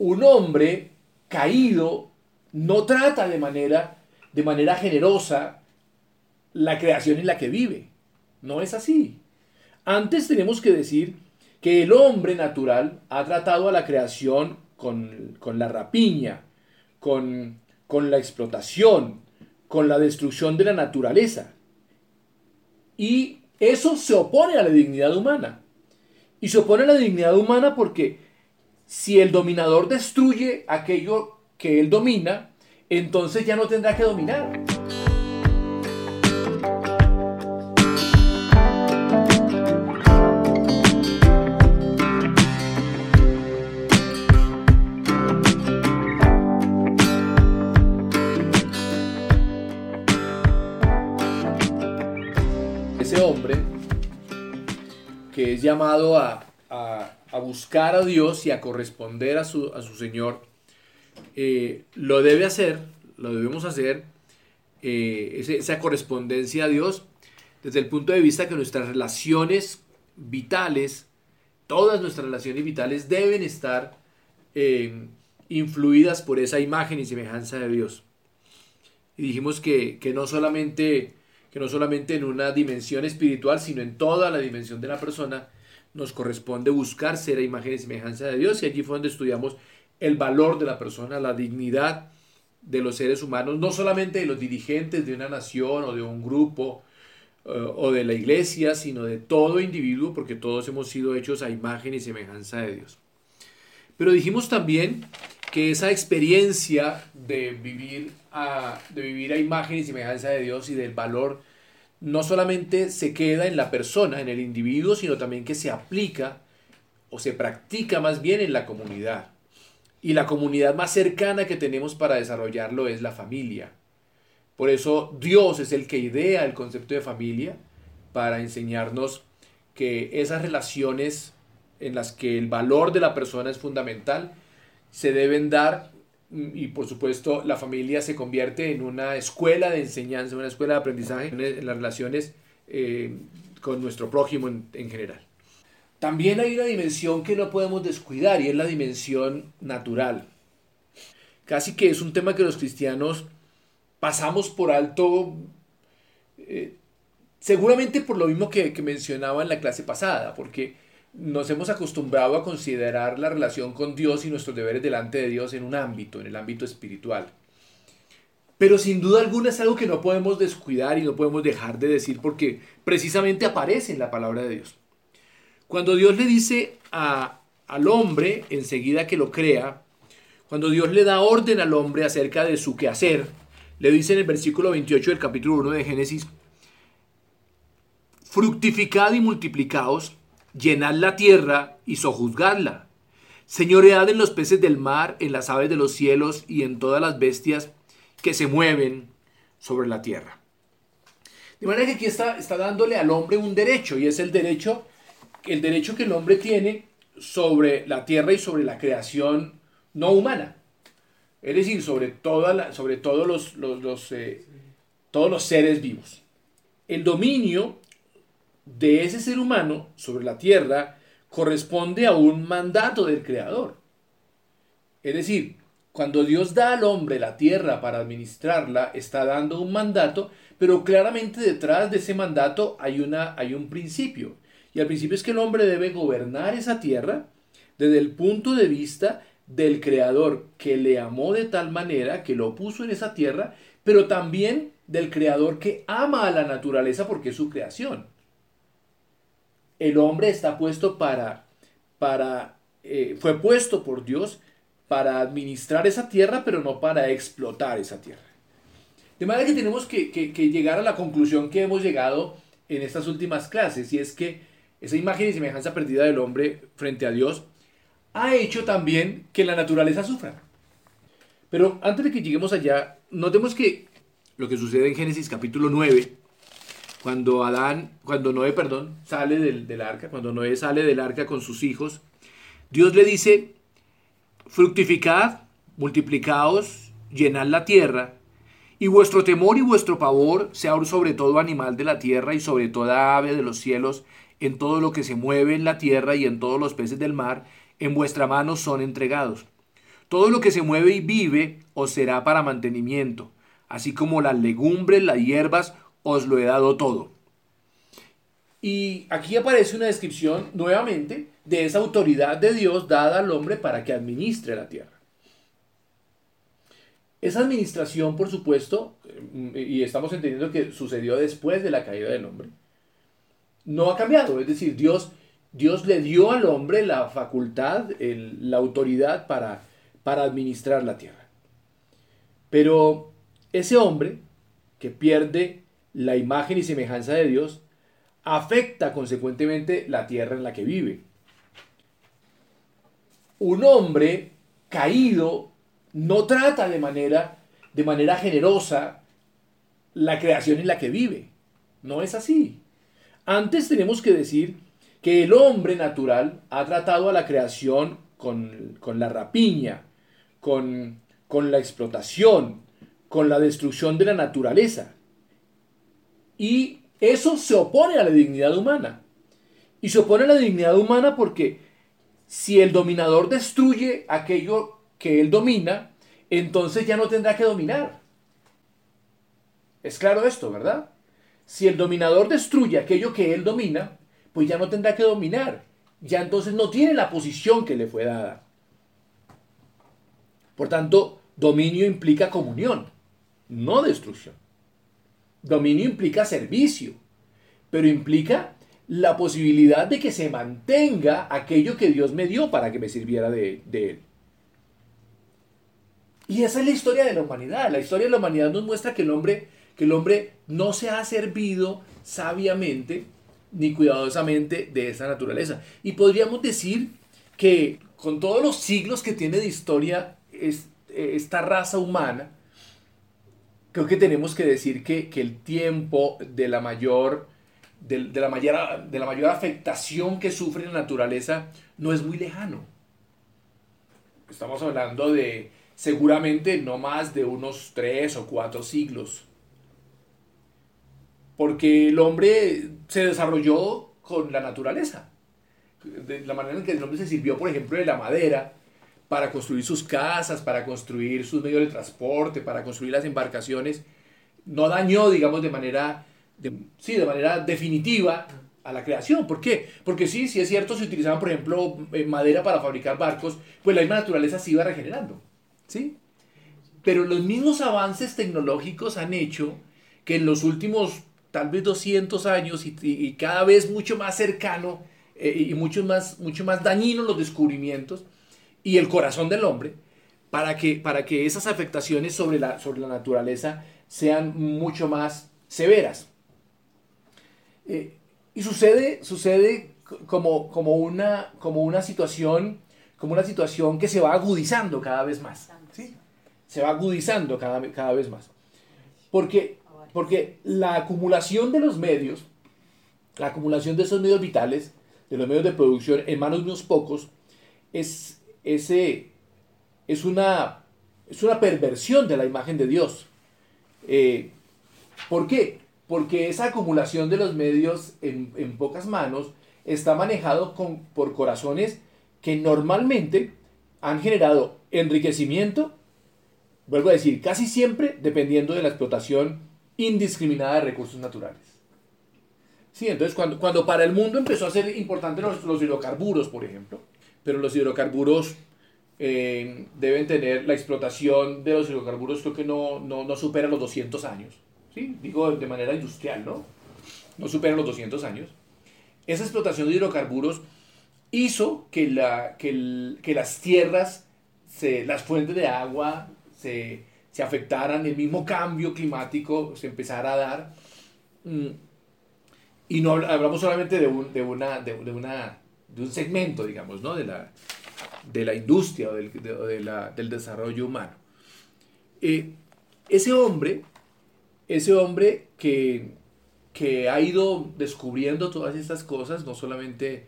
un hombre caído no trata de manera, de manera generosa la creación en la que vive. No es así. Antes tenemos que decir que el hombre natural ha tratado a la creación con, la rapiña, con, con la explotación, con la destrucción de la naturaleza. Y eso se opone a la dignidad humana. Y se opone a la dignidad humana porque si el dominador destruye aquello que él domina, entonces ya no tendrá que dominar. Ese hombre que es llamado a, buscar a Dios y a corresponder a su, a su Señor, eh, lo debe hacer, lo debemos hacer, eh, esa correspondencia a Dios, desde el punto de vista que nuestras relaciones vitales, todas nuestras relaciones vitales deben estar eh, influidas por esa imagen y semejanza de Dios. Y dijimos que, que, no solamente, que no solamente en una dimensión espiritual, sino en toda la dimensión de la persona, nos corresponde buscar ser a imagen y semejanza de Dios. Y allí fue donde estudiamos el valor de la persona, la dignidad de los seres humanos, no solamente de los dirigentes de una nación o de un grupo eh, o de la iglesia, sino de todo individuo, porque todos hemos sido hechos a imagen y semejanza de Dios. Pero dijimos también que esa experiencia de vivir a, de vivir a imagen y semejanza de Dios y del valor no solamente se queda en la persona, en el individuo, sino también que se aplica o se practica más bien en la comunidad. Y la comunidad más cercana que tenemos para desarrollarlo es la familia. Por eso Dios es el que idea el concepto de familia para enseñarnos que esas relaciones en las que el valor de la persona es fundamental se deben dar y por supuesto la familia se convierte en una escuela de enseñanza, una escuela de aprendizaje en las relaciones eh, con nuestro prójimo en general. También hay una dimensión que no podemos descuidar y es la dimensión natural. Casi que es un tema que los cristianos pasamos por alto, eh, seguramente por lo mismo que, que mencionaba en la clase pasada, porque nos hemos acostumbrado a considerar la relación con Dios y nuestros deberes delante de Dios en un ámbito, en el ámbito espiritual. Pero sin duda alguna es algo que no podemos descuidar y no podemos dejar de decir porque precisamente aparece en la palabra de Dios. Cuando Dios le dice al hombre, enseguida que lo crea, cuando Dios le da orden al hombre acerca de su quehacer, le dice en el versículo 28 del capítulo 1 de Génesis, fructificad y multiplicaos, llenad la tierra y sojuzgadla, señoread en los peces del mar, en las aves de los cielos y en todas las bestias que se mueven sobre la tierra. De manera que aquí está, está dándole al hombre un derecho, y es el derecho el derecho que el hombre tiene sobre la tierra y sobre la creación no humana. Es decir, sobre, toda sobre todos, los, eh, todos los seres vivos. El dominio de ese ser humano sobre la tierra corresponde a un mandato del Creador. Es decir, cuando Dios da al hombre la tierra para administrarla, está dando un mandato, pero claramente detrás de ese mandato hay, una, hay un principio. Y al principio es que el hombre debe gobernar esa tierra desde el punto de vista del creador que le amó de tal manera que lo puso en esa tierra, pero también del creador que ama a la naturaleza porque es su creación. El hombre está puesto para, para eh, fue puesto por Dios para administrar esa tierra, pero no para explotar esa tierra. De manera que tenemos que, que llegar a la conclusión que hemos llegado en estas últimas clases, y es que esa imagen y semejanza perdida del hombre frente a Dios, ha hecho también que la naturaleza sufra. Pero antes de que lleguemos allá, notemos que lo que sucede en Génesis capítulo 9, cuando Adán, cuando Noé, perdón, sale del, del arca, cuando Noé sale del arca con sus hijos, Dios le dice, fructificad, multiplicaos, llenad la tierra, y vuestro temor y vuestro pavor sea sobre todo animal de la tierra y sobre toda ave de los cielos en todo lo que se mueve en la tierra y en todos los peces del mar, en vuestra mano son entregados. Todo lo que se mueve y vive os será para mantenimiento, así como las legumbres, las hierbas, os lo he dado todo. Y aquí aparece una descripción nuevamente de esa autoridad de Dios dada al hombre para que administre la tierra. Esa administración, por supuesto, y estamos entendiendo que sucedió después de la caída del hombre, no ha cambiado. Es decir, Dios, Dios le dio al hombre la facultad, la autoridad para, para administrar la tierra. Pero ese hombre que pierde la imagen y semejanza de Dios, afecta consecuentemente la tierra en la que vive. Un hombre caído no trata de manera, de manera generosa la creación en la que vive. No es así. Antes tenemos que decir que el hombre natural ha tratado a la creación con, la rapiña, con, con la explotación, con la destrucción de la naturaleza. Y eso se opone a la dignidad humana. Y se opone a la dignidad humana porque si el dominador destruye aquello que él domina, entonces ya no tendrá que dominar. Es claro esto, ¿verdad? Si el dominador destruye aquello que él domina, pues ya no tendrá que dominar. Ya entonces no tiene la posición que le fue dada. Por tanto, dominio implica comunión, no destrucción. Dominio implica servicio, pero implica la posibilidad de que se mantenga aquello que Dios me dio para que me sirviera de, Él. Y esa es la historia de la humanidad. La historia de la humanidad nos muestra que el hombre, que el hombre no se ha servido sabiamente ni cuidadosamente de esa naturaleza. Y podríamos decir que con todos los siglos que tiene de historia esta raza humana, creo que tenemos que decir que, el tiempo de la mayor de, la mayor, de la mayor afectación que sufre la naturaleza no es muy lejano. Estamos hablando de seguramente no más de unos tres o cuatro siglos. Porque el hombre se desarrolló con la naturaleza. De la manera en que el hombre se sirvió, por ejemplo, de la madera para construir sus casas, para construir sus medios de transporte, para construir las embarcaciones, no dañó, digamos, de manera, sí, de manera definitiva a la creación. ¿Por qué? Porque sí, sí es cierto, se utilizaban, por ejemplo, eh, madera para fabricar barcos, pues la misma naturaleza se iba regenerando, ¿sí? Pero los mismos avances tecnológicos han hecho que en los últimos tal vez 200 años y, cada vez mucho más cercano eh, y mucho más, mucho más dañinos los descubrimientos, y el corazón del hombre para que, para que esas afectaciones sobre la, sobre la naturaleza sean mucho más severas. Eh, y sucede, sucede como, como, una, como, una situación, como una situación que se va agudizando cada vez más. ¿sí? Se va agudizando cada, cada vez más. Porque, porque la acumulación de los medios, la acumulación de esos medios vitales, de los medios de producción en manos de unos pocos, es, ese es una, es una perversión de la imagen de Dios. Eh, ¿Por qué? Porque esa acumulación de los medios en, pocas manos está manejado con, por corazones que normalmente han generado enriquecimiento, vuelvo a decir, casi siempre dependiendo de la explotación indiscriminada de recursos naturales. Sí, entonces cuando, cuando para el mundo empezó a ser importante los, los hidrocarburos, por ejemplo, pero los hidrocarburos eh, deben tener la explotación de los hidrocarburos, creo que no, no, no supera los 200 años. ¿sí? Digo de manera industrial, ¿no? No supera los 200 años. Esa explotación de hidrocarburos hizo que, la, que, que las tierras, se, las fuentes de agua se, se, afectaran, el mismo cambio climático se empezara a dar. Mm, y no hablamos solamente de, un, de, una, de, una, de un segmento, digamos, ¿no? De la, de la industria o del, del desarrollo humano. Eh, ese hombre, ese hombre que, que, ha ido descubriendo todas estas cosas, no solamente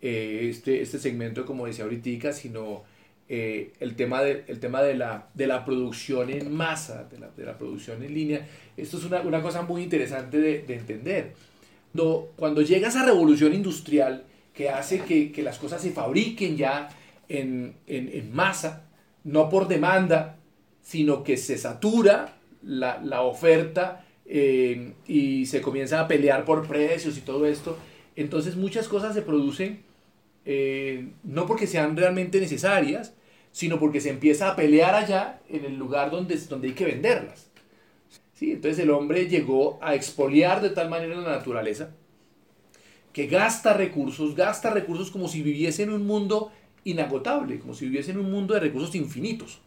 eh, este, este segmento, como decía ahorita, sino eh, el tema, de, el tema de, la, de la producción en masa, de la, de la producción en línea. Esto es una, una cosa muy interesante de, de entender. Cuando, cuando llega esa revolución industrial que hace que, que las cosas se fabriquen ya en, en, en masa, no por demanda, sino que se satura la, oferta eh, y se comienza a pelear por precios y todo esto. Entonces muchas cosas se producen eh, no porque sean realmente necesarias, sino porque se empieza a pelear allá en el lugar donde, donde hay que venderlas. ¿Sí? Entonces el hombre llegó a expoliar de tal manera la naturaleza que gasta recursos, gasta recursos como si viviese en un mundo inagotable, como si viviese en un mundo de recursos infinitos.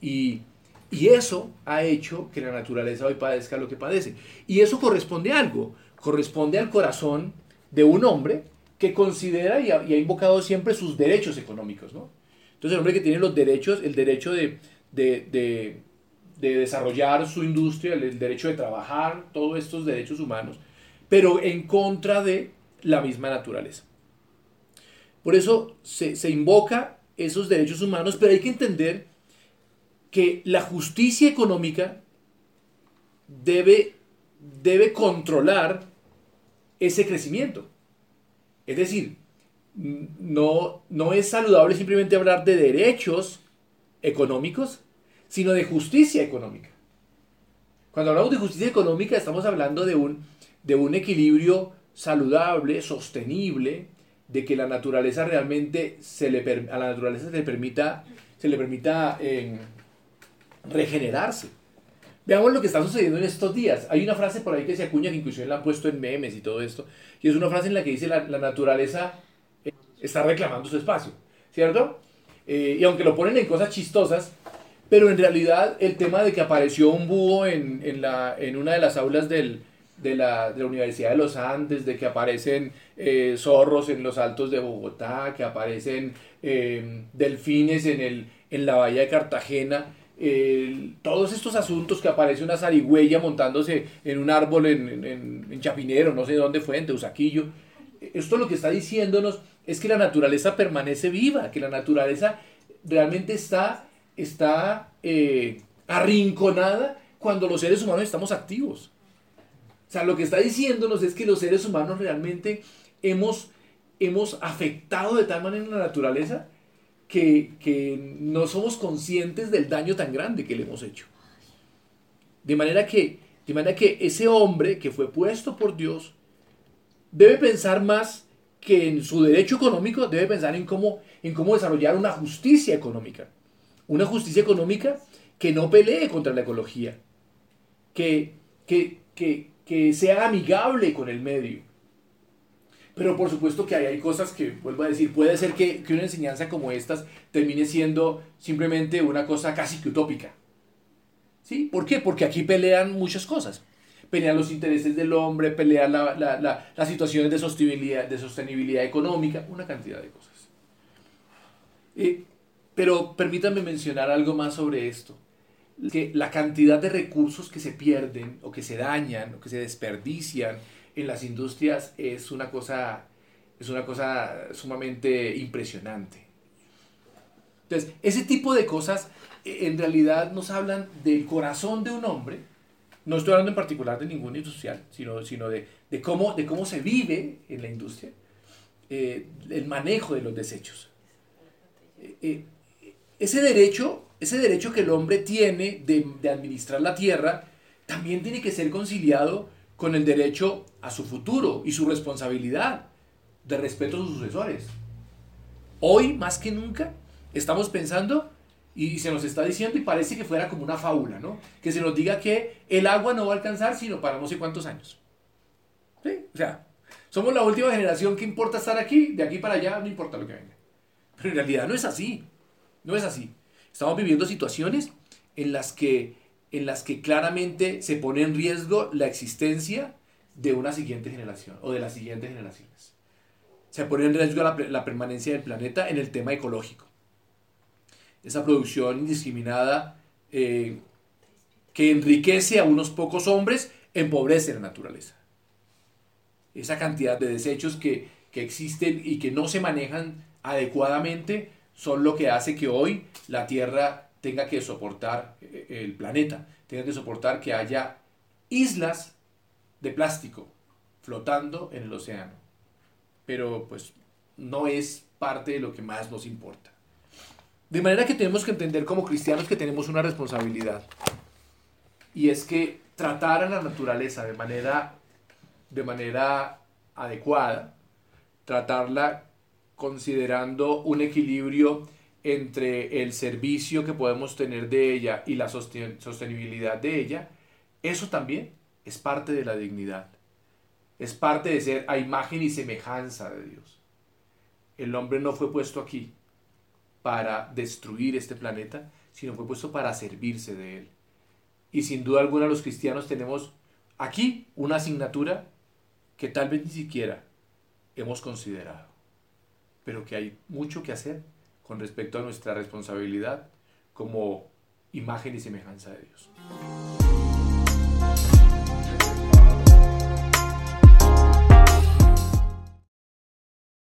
Y, y eso ha hecho que la naturaleza hoy padezca lo que padece. Y eso corresponde a algo, corresponde al corazón de un hombre que considera y ha, invocado siempre sus derechos económicos. ¿no? Entonces el hombre que tiene los derechos, el derecho de, de, de, de desarrollar su industria, el, derecho de trabajar, todos estos derechos humanos, pero en contra de la misma naturaleza. Por eso se, invoca esos derechos humanos, pero hay que entender que la justicia económica debe, debe controlar ese crecimiento. Es decir, no, no es saludable simplemente hablar de derechos económicos, sino de justicia económica. Cuando hablamos de justicia económica estamos hablando de un, de un equilibrio saludable, sostenible, de que la naturaleza realmente se le, a la naturaleza se le permita, se le permita eh, regenerarse. Veamos lo que está sucediendo en estos días. Hay una frase por ahí que se acuña, que incluso la han puesto en memes y todo esto, y es una frase en la que dice la, la naturaleza eh, está reclamando su espacio, ¿cierto? Eh, y aunque lo ponen en cosas chistosas, pero en realidad el tema de que apareció un búho en, en, la, en una de las aulas del, de, la, de, la, Universidad de los Andes, de que aparecen eh, zorros en los altos de Bogotá, que aparecen delfines en, el, en la bahía de Cartagena, todos estos asuntos que aparece una zarigüeya montándose en un árbol en, en, Chapinero, no sé dónde fue, en Teusaquillo. Esto lo que está diciéndonos es que la naturaleza permanece viva, que la naturaleza realmente está, está eh, arrinconada cuando los seres humanos estamos activos. O sea, lo que está diciéndonos es que los seres humanos realmente hemos, hemos afectado de tal manera la naturaleza que, no somos conscientes del daño tan grande que le hemos hecho. De manera que, de manera que ese hombre que fue puesto por Dios debe pensar más que en su derecho económico, debe pensar en cómo, en cómo desarrollar una justicia económica. Una justicia económica que no pelee contra la ecología, que, que, que, que sea amigable con el medio, pero por supuesto que hay, cosas que, vuelvo a decir, puede ser que, que una enseñanza como estas termine siendo simplemente una cosa casi que utópica. ¿Sí? ¿Por qué? Porque aquí pelean muchas cosas. Pelean los intereses del hombre, pelean la, la, la, las situaciones de sostenibilidad, de sostenibilidad económica, una cantidad de cosas. Eh, pero permítanme mencionar algo más sobre esto. Que la cantidad de recursos que se pierden o que se dañan o que se desperdician en las industrias es una cosa, es una cosa sumamente impresionante. Entonces, ese tipo de cosas eh, en realidad nos hablan del corazón de un hombre. No estoy hablando en particular de ningún industrial, sino, sino de, de cómo, de cómo se vive en la industria, eh, el manejo de los desechos. Eh, ese, derecho, ese derecho que el hombre tiene de, administrar la tierra también tiene que ser conciliado con el derecho a su futuro y su responsabilidad de respeto a sus sucesores. Hoy, más que nunca, estamos pensando y se nos está diciendo y parece que fuera como una fábula, ¿no? Que se nos diga que el agua no va a alcanzar sino para no sé cuántos años. ¿Sí? O sea, somos la última generación que importa estar aquí, de aquí para allá no importa lo que venga. Pero en realidad no es así, no es así. Estamos viviendo situaciones en las que en las que claramente se pone en riesgo la existencia de una siguiente generación o de las siguientes generaciones. Se pone en riesgo la, permanencia del planeta en el tema ecológico. Esa producción indiscriminada eh, que enriquece a unos pocos hombres empobrece la naturaleza. Esa cantidad de desechos que, que existen y que no se manejan adecuadamente son lo que hace que hoy la Tierra tenga que soportar eh, el planeta, tenga que soportar que haya islas de plástico flotando en el océano. Pero pues no es parte de lo que más nos importa. De manera que tenemos que entender como cristianos que tenemos una responsabilidad. Y es que tratar a la naturaleza de manera, de manera adecuada, tratarla considerando un equilibrio entre el servicio que podemos tener de ella y la sostenibilidad de ella, eso también es parte de la dignidad. Es parte de ser a imagen y semejanza de Dios. El hombre no fue puesto aquí para destruir este planeta, sino fue puesto para servirse de él. Y sin duda alguna los cristianos tenemos aquí una asignatura que tal vez ni siquiera hemos considerado, pero que hay mucho que hacer con respecto a nuestra responsabilidad como imagen y semejanza de Dios.